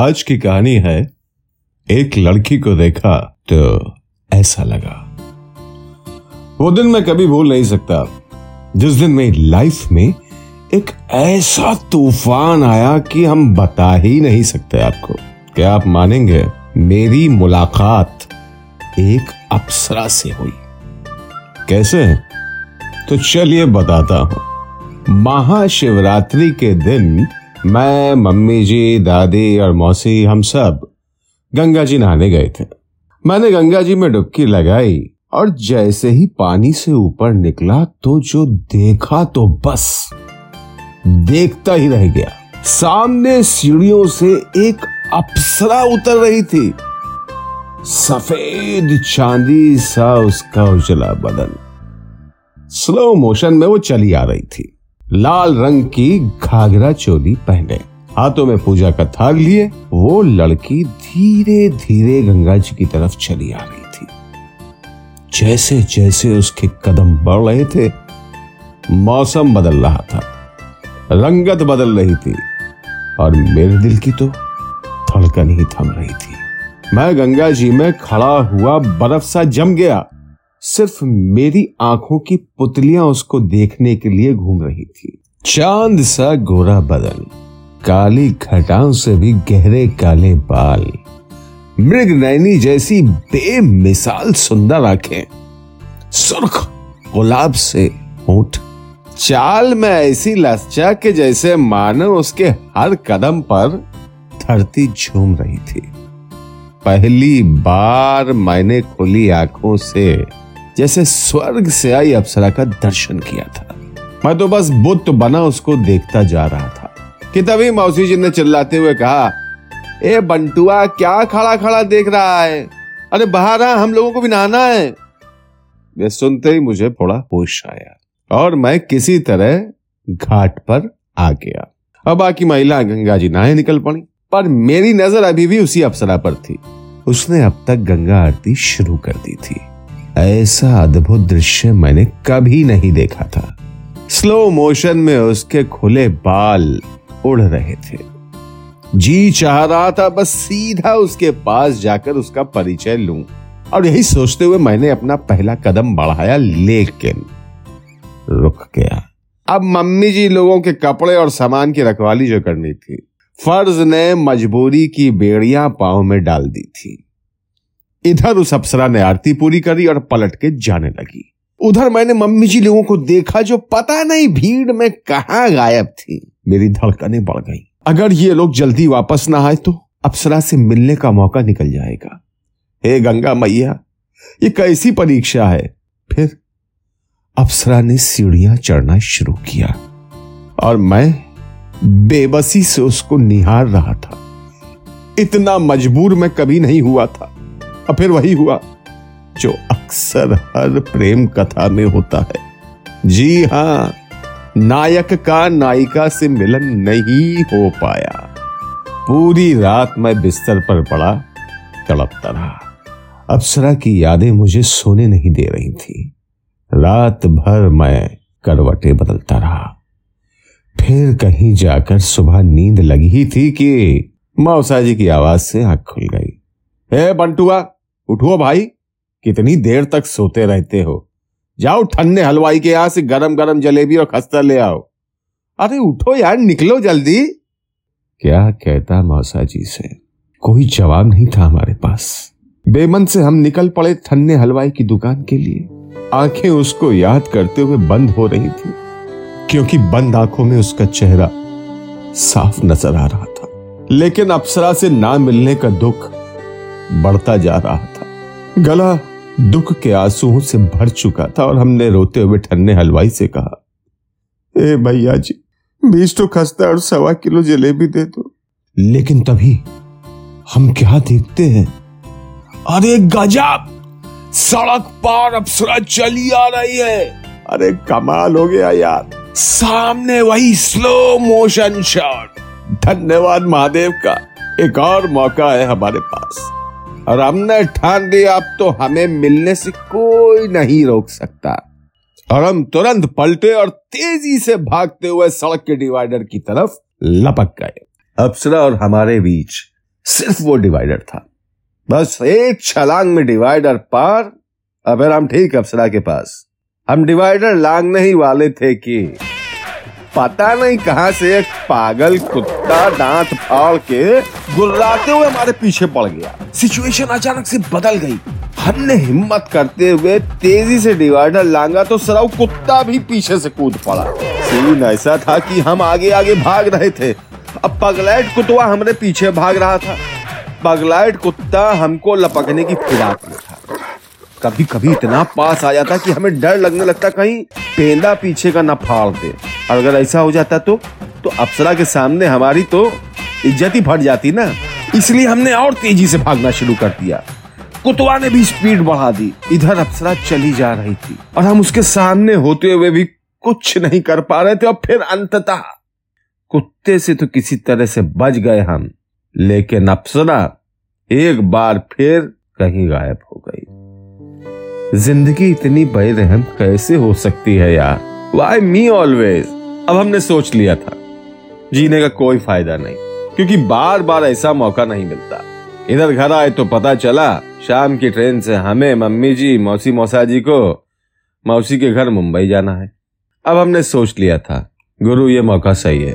आज की कहानी है, एक लड़की को देखा तो ऐसा लगा। वो दिन मैं कभी भूल नहीं सकता। जिस दिन मेरी लाइफ में एक ऐसा तूफ़ान आया कि हम बता ही नहीं सकते आपको। क्या आप मानेंगे, मेरी मुलाकात एक अप्सरा से हुई। कैसे? तो चलिए बताता हूँ। महाशिवरात्रि के दिन मैं, मम्मी जी, दादी और मौसी, हम सब गंगा जी नहाने गए थे। मैंने गंगा जी में डुबकी लगाई और जैसे ही पानी से ऊपर निकला तो जो देखा तो बस देखता ही रह गया। सामने सीढ़ियों से एक अप्सरा उतर रही थी। सफ़ेद चांदी सा उसका उजला बदन। स्लो मोशन में वो चली आ रही थी। लाल रंग की घाघरा चोली पहने। हाथों में पूजा का थाल लिए, वो लड़की धीरे धीरे गंगा जी की तरफ़ चली आ रही थी। जैसे जैसे उसके कदम बढ़ रहे थे, मौसम बदल रहा था, रंगत बदल रही थी, और मेरे दिल की तो धड़कन ही थम रही थी। मैं गंगा जी में खड़ा हुआ बर्फ़ सा जम गया। सिर्फ़ मेरी आँखों की पुतलियाँ उसको देखने के लिए घूम रही थी। चाँद सा गोरा बदन, काली घटाओं से भी गहरे काले बाल। मृग नैनी जैसी बेमिसाल सुंदर आँखें, सुर्ख गुलाब से होठ चाल में ऐसी लस्चा के जैसे मानो उसके हर कदम पर धरती झूम रही थी। पहली बार मैंने खुली आँखों से जैसे स्वर्ग से आई अप्सरा का दर्शन किया था। मैं तो बस बुत बना उसको देखता जा रहा था। कि तभी मौसी जी ने चिल्लाते हुए कहा, ए बंटुआ, क्या खड़ा खड़ा देख रहा है? अरे बाहर आ, हम लोगों को भी नहाना है। वे सुनते ही मुझे थोड़ा होश आया और मैं किसी तरह घाट पर आ गया। अब बाकी महिला गंगा जी नहाए निकल पड़ी, पर मेरी नज़र अभी भी उसी अप्सरा पर थी। उसने अब तक गंगा आरती शुरू कर दी थी। ऐसा अद्भुत दृश्य मैंने कभी नहीं देखा था। स्लो मोशन में उसके खुले बाल उड़ रहे थे। जी चाह रहा था, बस सीधा उसके पास जाकर उसका परिचय लूँ। और यही सोचते हुए मैंने अपना पहला कदम बढ़ाया, लेकिन रुक गया। अब मम्मी जी लोगों के कपड़े और सामान की रखवाली जो करनी थी, फ़र्ज़ ने मजबूरी की बेड़ियाँ पाँव में डाल दी थी। इधर उस अप्सरा ने आरती पूरी करी और पलट के जाने लगी। उधर मैंने मम्मी जी लोगों को देखा जो पता नहीं भीड़ में कहा गायब थी। मेरी धड़कनें बढ़ गई। अगर ये लोग जल्दी वापस ना आए तो अप्सरा से मिलने का मौका निकल जाएगा। हे गंगा मैया, ये कैसी परीक्षा है? फिर अप्सरा ने सीढ़ियाँ चढ़ना शुरू किया और मैं बेबसी से उसको निहार रहा था। इतना मजबूर मैं कभी नहीं हुआ था। और फिर वही हुआ जो अक्सर हर प्रेम कथा में होता है। जी हाँ, नायक का नायिका से मिलन नहीं हो पाया। पूरी रात मैं बिस्तर पर पड़ा, तड़पता रहा। अप्सरा की यादें मुझे सोने नहीं दे रही थी। रात भर मैं करवटे बदलता रहा। फिर कहीं जाकर सुबह नींद लगी ही थी कि मौसा जी की आवाज़ से आँख खुल गई। हे बंटुआ, उठो भाई, कितनी देर तक सोते रहते हो। जाओ ठन्ने हलवाई के यहाँ से गरम गरम जलेबी और खस्ता ले आओ। अरे उठो यार, निकलो जल्दी। क्या कहता मौसा जी से? कोई जवाब नहीं था हमारे पास। बेमन से हम निकल पड़े ठन्ने हलवाई की दुकान के लिए। आँखें उसको याद करते हुए बंद हो रही थी, क्योंकि बंद आँखों में उसका चेहरा साफ़ नज़र आ रहा था। लेकिन अप्सरा से ना मिलने का दुख बढ़ता जा रहा था। गला दुख के आंसुओं से भर चुका था और हमने रोते हुए ठन्ने हलवाई से कहा, ए भैया जी बीस तो खस्ता और सवा किलो जलेबी दे दो। लेकिन तभी हम क्या देखते हैं? अरे गजब! सड़क पार अप्सरा चली आ रही है। अरे कमाल हो गया यार। सामने वही स्लो मोशन शॉट धन्यवाद महादेव का। एक और मौका है हमारे पास। और हमने ठान दिया अब तो हमें मिलने से कोई नहीं रोक सकता। और हम तुरंत पलटे और तेज़ी से भागते हुए सड़क के डिवाइडर की तरफ़ लपक गए। अप्सरा और हमारे बीच सिर्फ़ वो डिवाइडर था। बस एक छलांग में डिवाइडर पार। अब हम ठीक अप्सरा के पास। हम डिवाइडर लांगने ही वाले थे कि पता नहीं कहाँ से एक पागल कुत्ता दांत फाड़ के गुर्राते हुए हमारे पीछे पड़ गया। सिचुएशन अचानक से बदल गई। हमने हिम्मत करते हुए तेज़ी से डिवाइडर लांगा तो सराव कुत्ता भी पीछे से कूद पड़ा। सीन ऐसा था कि हम आगे आगे भाग रहे थे। अब पगलाइट कुतवा हमारे पीछे भाग रहा था। पगलाइट कुत्ता हमको लपकने की फिराक में था। कभी कभी इतना पास आ जाता कि हमें डर लगने लगता कहीं पेंदा पीछे का न फाड़ दे। और अगर ऐसा हो जाता तो तो अप्सरा के सामने हमारी तो इज़्ज़त ही फट जाती ना। इसलिए हमने और तेज़ी से भागना शुरू कर दिया। कुतवा ने भी स्पीड बढ़ा दी। इधर अप्सरा चली जा रही थी और हम उसके सामने होते हुए भी कुछ नहीं कर पा रहे थे और फिर अंततः कुत्ते से तो किसी तरह से बच गए हम। लेकिन अप्सरा एक बार फिर कहीं गायब ज़िंदगी इतनी बेरहम कैसे हो सकती है यार? वाई मी ऑलवेज अब हमने सोच लिया था। जीने का कोई फ़ायदा नहीं, क्योंकि बार बार ऐसा मौका नहीं मिलता। इधर घर आए तो पता चला, शाम की ट्रेन से हमें मम्मी जी, मौसी मौसा जी को मौसी के घर मुंबई जाना है। अब हमने सोच लिया था, गुरु ये मौका सही है।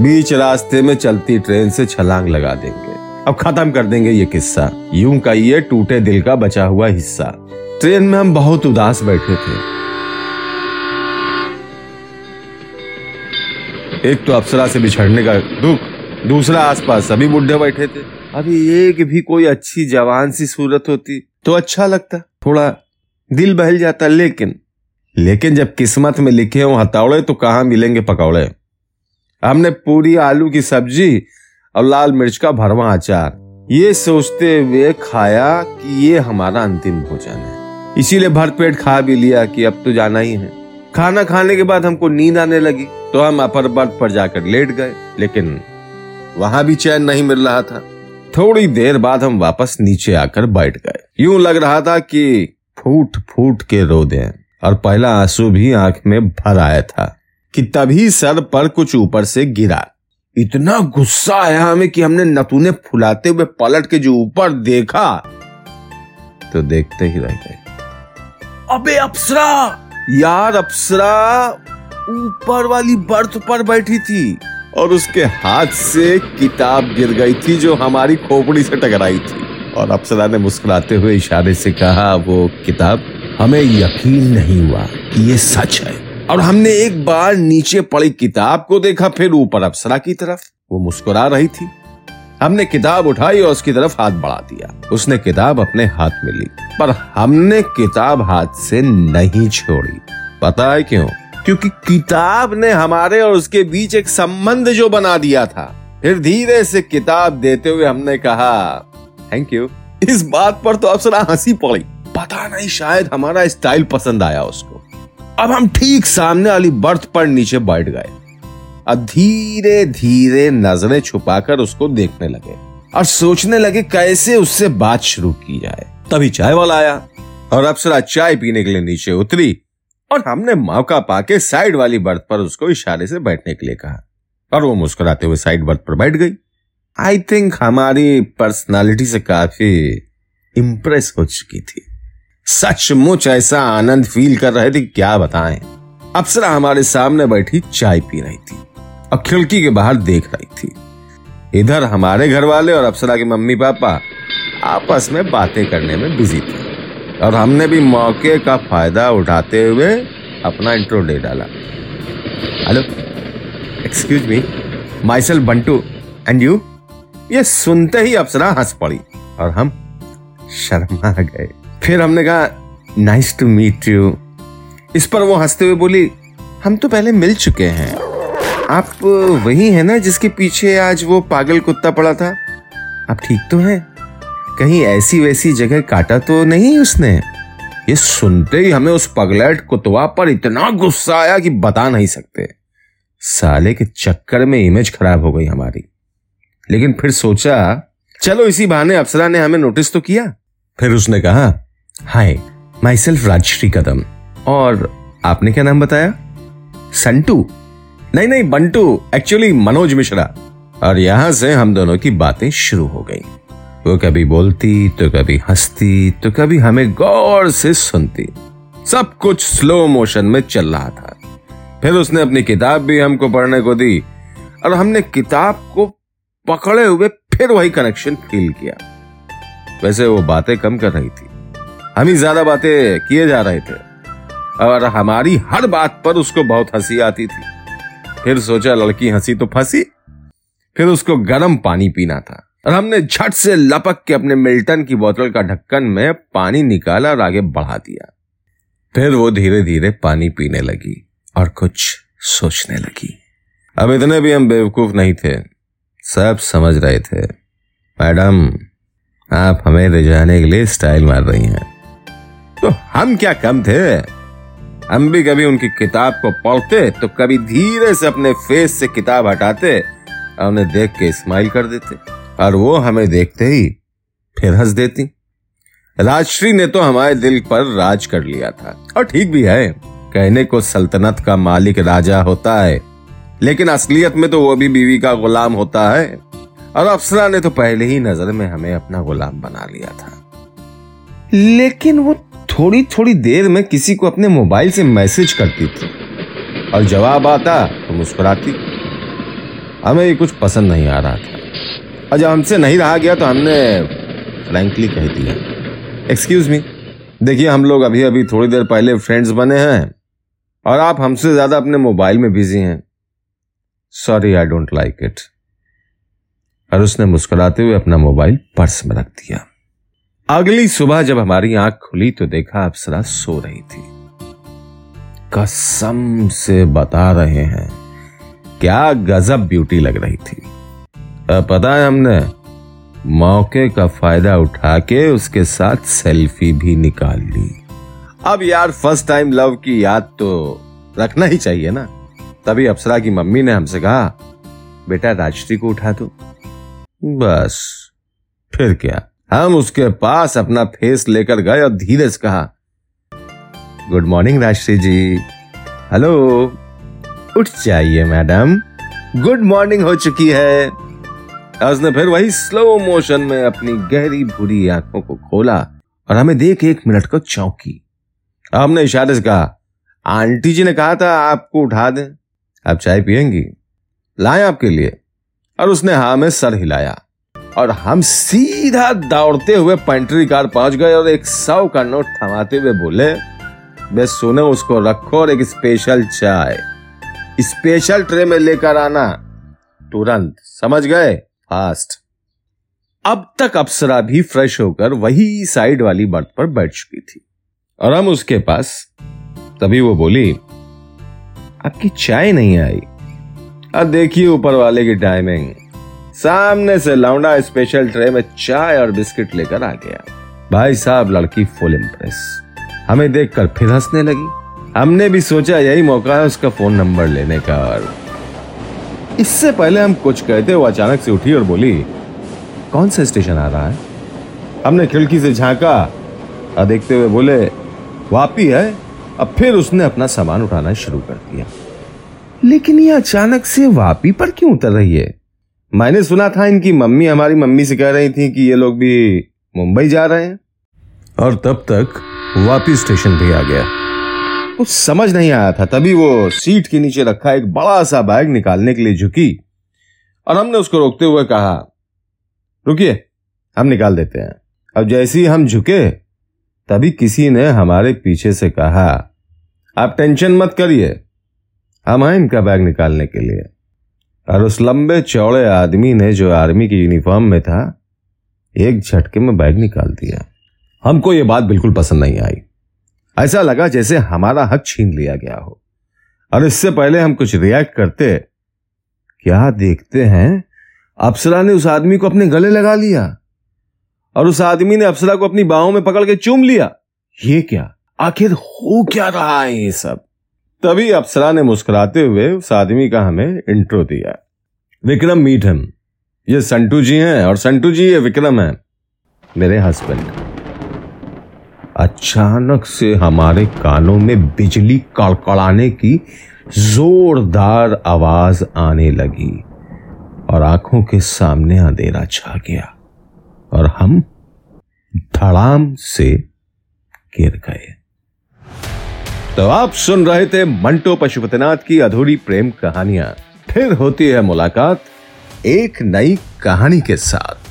बीच रास्ते में चलती ट्रेन से छलांग लगा देंगे। अब खत्म कर देंगे ये किस्सा। यूँ का ये टूटे दिल का बचा हुआ हिस्सा। ट्रेन में हम बहुत उदास बैठे थे। एक तो अप्सरा से बिछड़ने का दुख, दूसरा आसपास सभी बुढ़े बैठे थे। अभी एक भी कोई अच्छी जवान सी सूरत होती तो अच्छा लगता। थोड़ा दिल बहल जाता, लेकिन लेकिन जब किस्मत में लिखे हो हथौड़े तो कहाँ मिलेंगे पकौड़े? हमने पूरी आलू की सब्ज़ी और लाल मिर्च का भरवा अचार। ये सोचते हुए खाया कि ये हमारा अंतिम भोजन है। इसीलिए भर पेट खा भी लिया कि अब तो जाना ही है। खाना खाने के बाद हमको नींद आने लगी तो हम अपर बर्थ पर जाकर लेट गए, लेकिन वहाँ भी चैन नहीं मिल रहा था। थोड़ी देर बाद हम वापस नीचे आकर बैठ गए। यूँ लग रहा था कि फूट फूट के रो दें, और पहला आँसू भी आँख में भर आया था कि तभी सर पर कुछ ऊपर से गिरा। इतना गुस्सा आया हमें कि हमने नतूने फुलाते हुए पलट के जो ऊपर देखा तो देखते ही रह गए। अबे अप्सरा! यार, अप्सरा ऊपर वाली बर्थ पर बैठी थी और उसके हाथ से किताब गिर गई थी जो हमारी खोपड़ी से टकराई थी। और अप्सरा ने मुस्कुराते हुए इशारे से कहा, वो किताब हमें यकीन नहीं हुआ कि ये सच है। और हमने एक बार नीचे पड़ी किताब को देखा, फिर ऊपर अप्सरा की तरफ़। वो मुस्कुरा रही थी। हमने किताब उठाई और उसकी तरफ़ हाथ बढ़ा दिया। उसने किताब अपने हाथ में ली, पर हमने किताब हाथ से नहीं छोड़ी। पता है क्यों? क्योंकि किताब ने हमारे और उसके बीच एक संबंध जो बना दिया था। फिर धीरे से किताब देते हुए हमने कहा थैंक यू इस बात पर तो अप्सरा हँसी पड़ी। पता नहीं, शायद हमारा स्टाइल पसंद आया उसको। अब हम ठीक सामने वाली बर्थ पर नीचे बैठ गए। अब धीरे धीरे नज़रें छुपाकर उसको देखने लगे और सोचने लगे कैसे उससे बात शुरू की जाए। तभी चाय वाला आया और अप्सरा चाय पीने के लिए नीचे उतरी और हमने मौका पाके साइड वाली बर्थ पर उसको इशारे से बैठने के लिए कहा और वो मुस्कुराते हुए साइड बर्थ पर बैठ गई। आई थिंक हमारी पर्सनालिटी से काफ़ी इंप्रेस हो चुकी थी। सचमुच ऐसा आनंद फील कर रहे थे क्या बताएँ। अप्सरा हमारे सामने बैठी चाय पी रही थी। और खिड़की के बाहर देख रही थी। इधर हमारे घर वाले और अप्सरा के मम्मी पापा आपस में बातें करने में बिज़ी थे। और हमने भी मौके का फ़ायदा उठाते हुए अपना इंट्रो दे डाला। Hello excuse me myself Bantu and you ये सुनते ही अप्सरा हंस पड़ी और हम शर्मा गए। फिर हमने कहा नाइस टू मीट यू इस पर वो हँसते हुए बोली, हम तो पहले मिल चुके हैं। आप वही है ना जिसके पीछे आज वो पागल कुत्ता पड़ा था? आप ठीक तो हैं? कहीं ऐसी वैसी जगह काटा तो नहीं उसने? ये सुनते ही हमें उस पगलेट कुतवा पर इतना गुस्सा आया कि बता नहीं सकते। साले के चक्कर में इमेज खराब हो गई हमारी। लेकिन फिर सोचा, चलो इसी बहाने अप्सरा ने हमें नोटिस तो किया। फिर उसने कहा, हाय माई सेल्फ राजश्री कदम। और आपने क्या नाम बताया? संटू। नहीं नहीं, बंटू एक्चुअली मनोज मिश्रा। और यहाँ से हम दोनों की बातें शुरू हो गई। वो कभी बोलती तो कभी हंसती तो कभी हमें गौर से सुनती। सब कुछ स्लो मोशन में चल रहा था। फिर उसने अपनी किताब भी हमको पढ़ने को दी, और हमने किताब को पकड़े हुए फिर वही कनेक्शन फील किया। वैसे वो बातें कम कर रही थी। हम ही ज़्यादा बातें किए जा रहे थे, और हमारी हर बात पर उसको बहुत हँसी आती थी। फिर सोचा लड़की हँसी तो फंसी, फिर उसको गर्म पानी पीना था। और हमने झट से लपक के अपने मिल्टन की बोतल का ढक्कन में पानी निकाला और आगे बढ़ा दिया। फिर वो धीरे धीरे पानी पीने लगी और कुछ सोचने लगी। अब इतने भी हम बेवकूफ़ नहीं थे, सब समझ रहे थे। मैडम, आप हमें रिझाने के लिए स्टाइल मार रही हैं। तो हम क्या कम थे? हम भी कभी उनकी किताब को पढ़ते तो कभी धीरे से अपने फेस से किताब हटाते, और उन्हें देख के स्माइल कर देते, और वो हमें देखते ही फिर हंस देती। राजश्री ने तो हमारे दिल पर राज कर लिया था, और ठीक भी है, कहने को सल्तनत का मालिक राजा होता है, लेकिन असलियत में तो वो भी बीवी का गुलाम होता है, और अफसरा ने तो पहले ही नज़र में हमें अपना गुलाम बना लिया था। लेकिन वो थोड़ी थोड़ी देर में किसी को अपने मोबाइल से मैसेज करती थी। और जवाब आता तो मुस्कुराती। हमें ये कुछ पसंद नहीं आ रहा था। और जब हमसे नहीं रहा गया तो हमने फ्रैंकली कह दिया एक्सक्यूज मी देखिए, हम लोग अभी अभी थोड़ी देर पहले फ्रेंड्स बने हैं, और आप हमसे ज़्यादा अपने मोबाइल में बिज़ी हैं। Sorry I don't like it और उसने मुस्कुराते हुए अपना मोबाइल पर्स में रख दिया। अगली सुबह जब हमारी आँख खुली तो देखा अप्सरा सो रही थी। कसम से बता रहे हैं, क्या गजब ब्यूटी लग रही थी। पता है हमने, मौके का फ़ायदा उठा के उसके साथ सेल्फी भी निकाल ली। अब यार फ़र्स्ट टाइम लव की याद तो रखना ही चाहिए ना। तभी अप्सरा की मम्मी ने हमसे कहा, बेटा, राजश्री को उठा दो बस, फिर क्या? हम उसके पास अपना फेस लेकर गए और धीरे से कहा, good morning Rajshri ji. Hello. उठ जाइए मैडम। गुड मॉर्निंग हो चुकी है। उसने फिर वही स्लो मोशन में अपनी गहरी भूरी आँखों को खोला और हमें देख एक मिनट को चौंकी। हमने इशारे से कहा, आंटी जी ने कहा था आपको उठा दें। आप चाय पियेंगी लाए आपके लिए। और उसने हा में सर हिलाया। और हम सीधा दौड़ते हुए पेंट्री कार पहुँच गए और एक सौ का नोट थमाते हुए बोले बस सुनो उसको रखो और एक स्पेशल चाय। स्पेशल ट्रे में लेकर आना। तुरंत। समझ गए? फास्ट अब तक अप्सरा भी फ्रेश होकर वही साइड वाली बर्थ पर बैठ चुकी थी। और हम उसके पास, तभी वो बोली, आपकी चाय नहीं आई। अब देखिए ऊपर वाले की टाइमिंग सामने से लौंडा स्पेशल ट्रे में चाय और बिस्किट लेकर आ गया। भाई साहब, लड़की फुल इम्प्रेस हमें देखकर फिर हंसने लगी। हमने भी सोचा यही मौका है उसका फ़ोन नंबर लेने का और इससे पहले हम कुछ कहते वो अचानक से उठी और बोली, कौन सा स्टेशन आ रहा है? हमने खिड़की से झांका और देखते हुए बोले, वापी है। अब फिर उसने अपना सामान उठाना शुरू कर दिया। लेकिन ये अचानक से वापी पर क्यों उतर रही है? मैंने सुना था इनकी मम्मी हमारी मम्मी से कह रही थी कि ये लोग भी मुंबई जा रहे हैं। और तब तक वापिस स्टेशन भी आ गया। कुछ समझ नहीं आया था तभी वो सीट के नीचे रखा एक बड़ा सा बैग निकालने के लिए झुकी और हमने उसको रोकते हुए कहा रुकिए हम निकाल देते हैं। अब जैसे ही हम झुके तभी किसी ने हमारे पीछे से कहा आप टेंशन मत करिए हम आए इनका बैग निकालने के लिए। और उस लंबे चौड़े आदमी ने जो आर्मी की यूनिफॉर्म में था, एक झटके में बैग निकाल दिया। हमको यह बात बिल्कुल पसंद नहीं आई। ऐसा लगा जैसे हमारा हक छीन लिया गया हो। और इससे पहले हम कुछ रिएक्ट करते, क्या देखते हैं? अप्सरा ने उस आदमी को अपने गले लगा लिया। और उस आदमी ने अप्सरा को अपनी बाहों में पकड़ के चूम लिया। ये क्या? आखिर हो क्या रहा है ये सब? तभी अप्सरा ने मुस्कुराते हुए उस आदमी का हमें इंट्रो दिया। विक्रम मीट हम ये संटू जी हैं और संटू जी, ये विक्रम है, मेरे हस्बैंड अचानक से हमारे कानों में बिजली कड़कड़ाने की जोरदार आवाज़ आने लगी और आँखों के सामने अंधेरा छा गया और हम धड़ाम से गिर गए। तो आप सुन रहे थे मंटो पशुपतिनाथ की अधूरी प्रेम कहानियाँ। फिर होती है मुलाकात एक नई कहानी के साथ।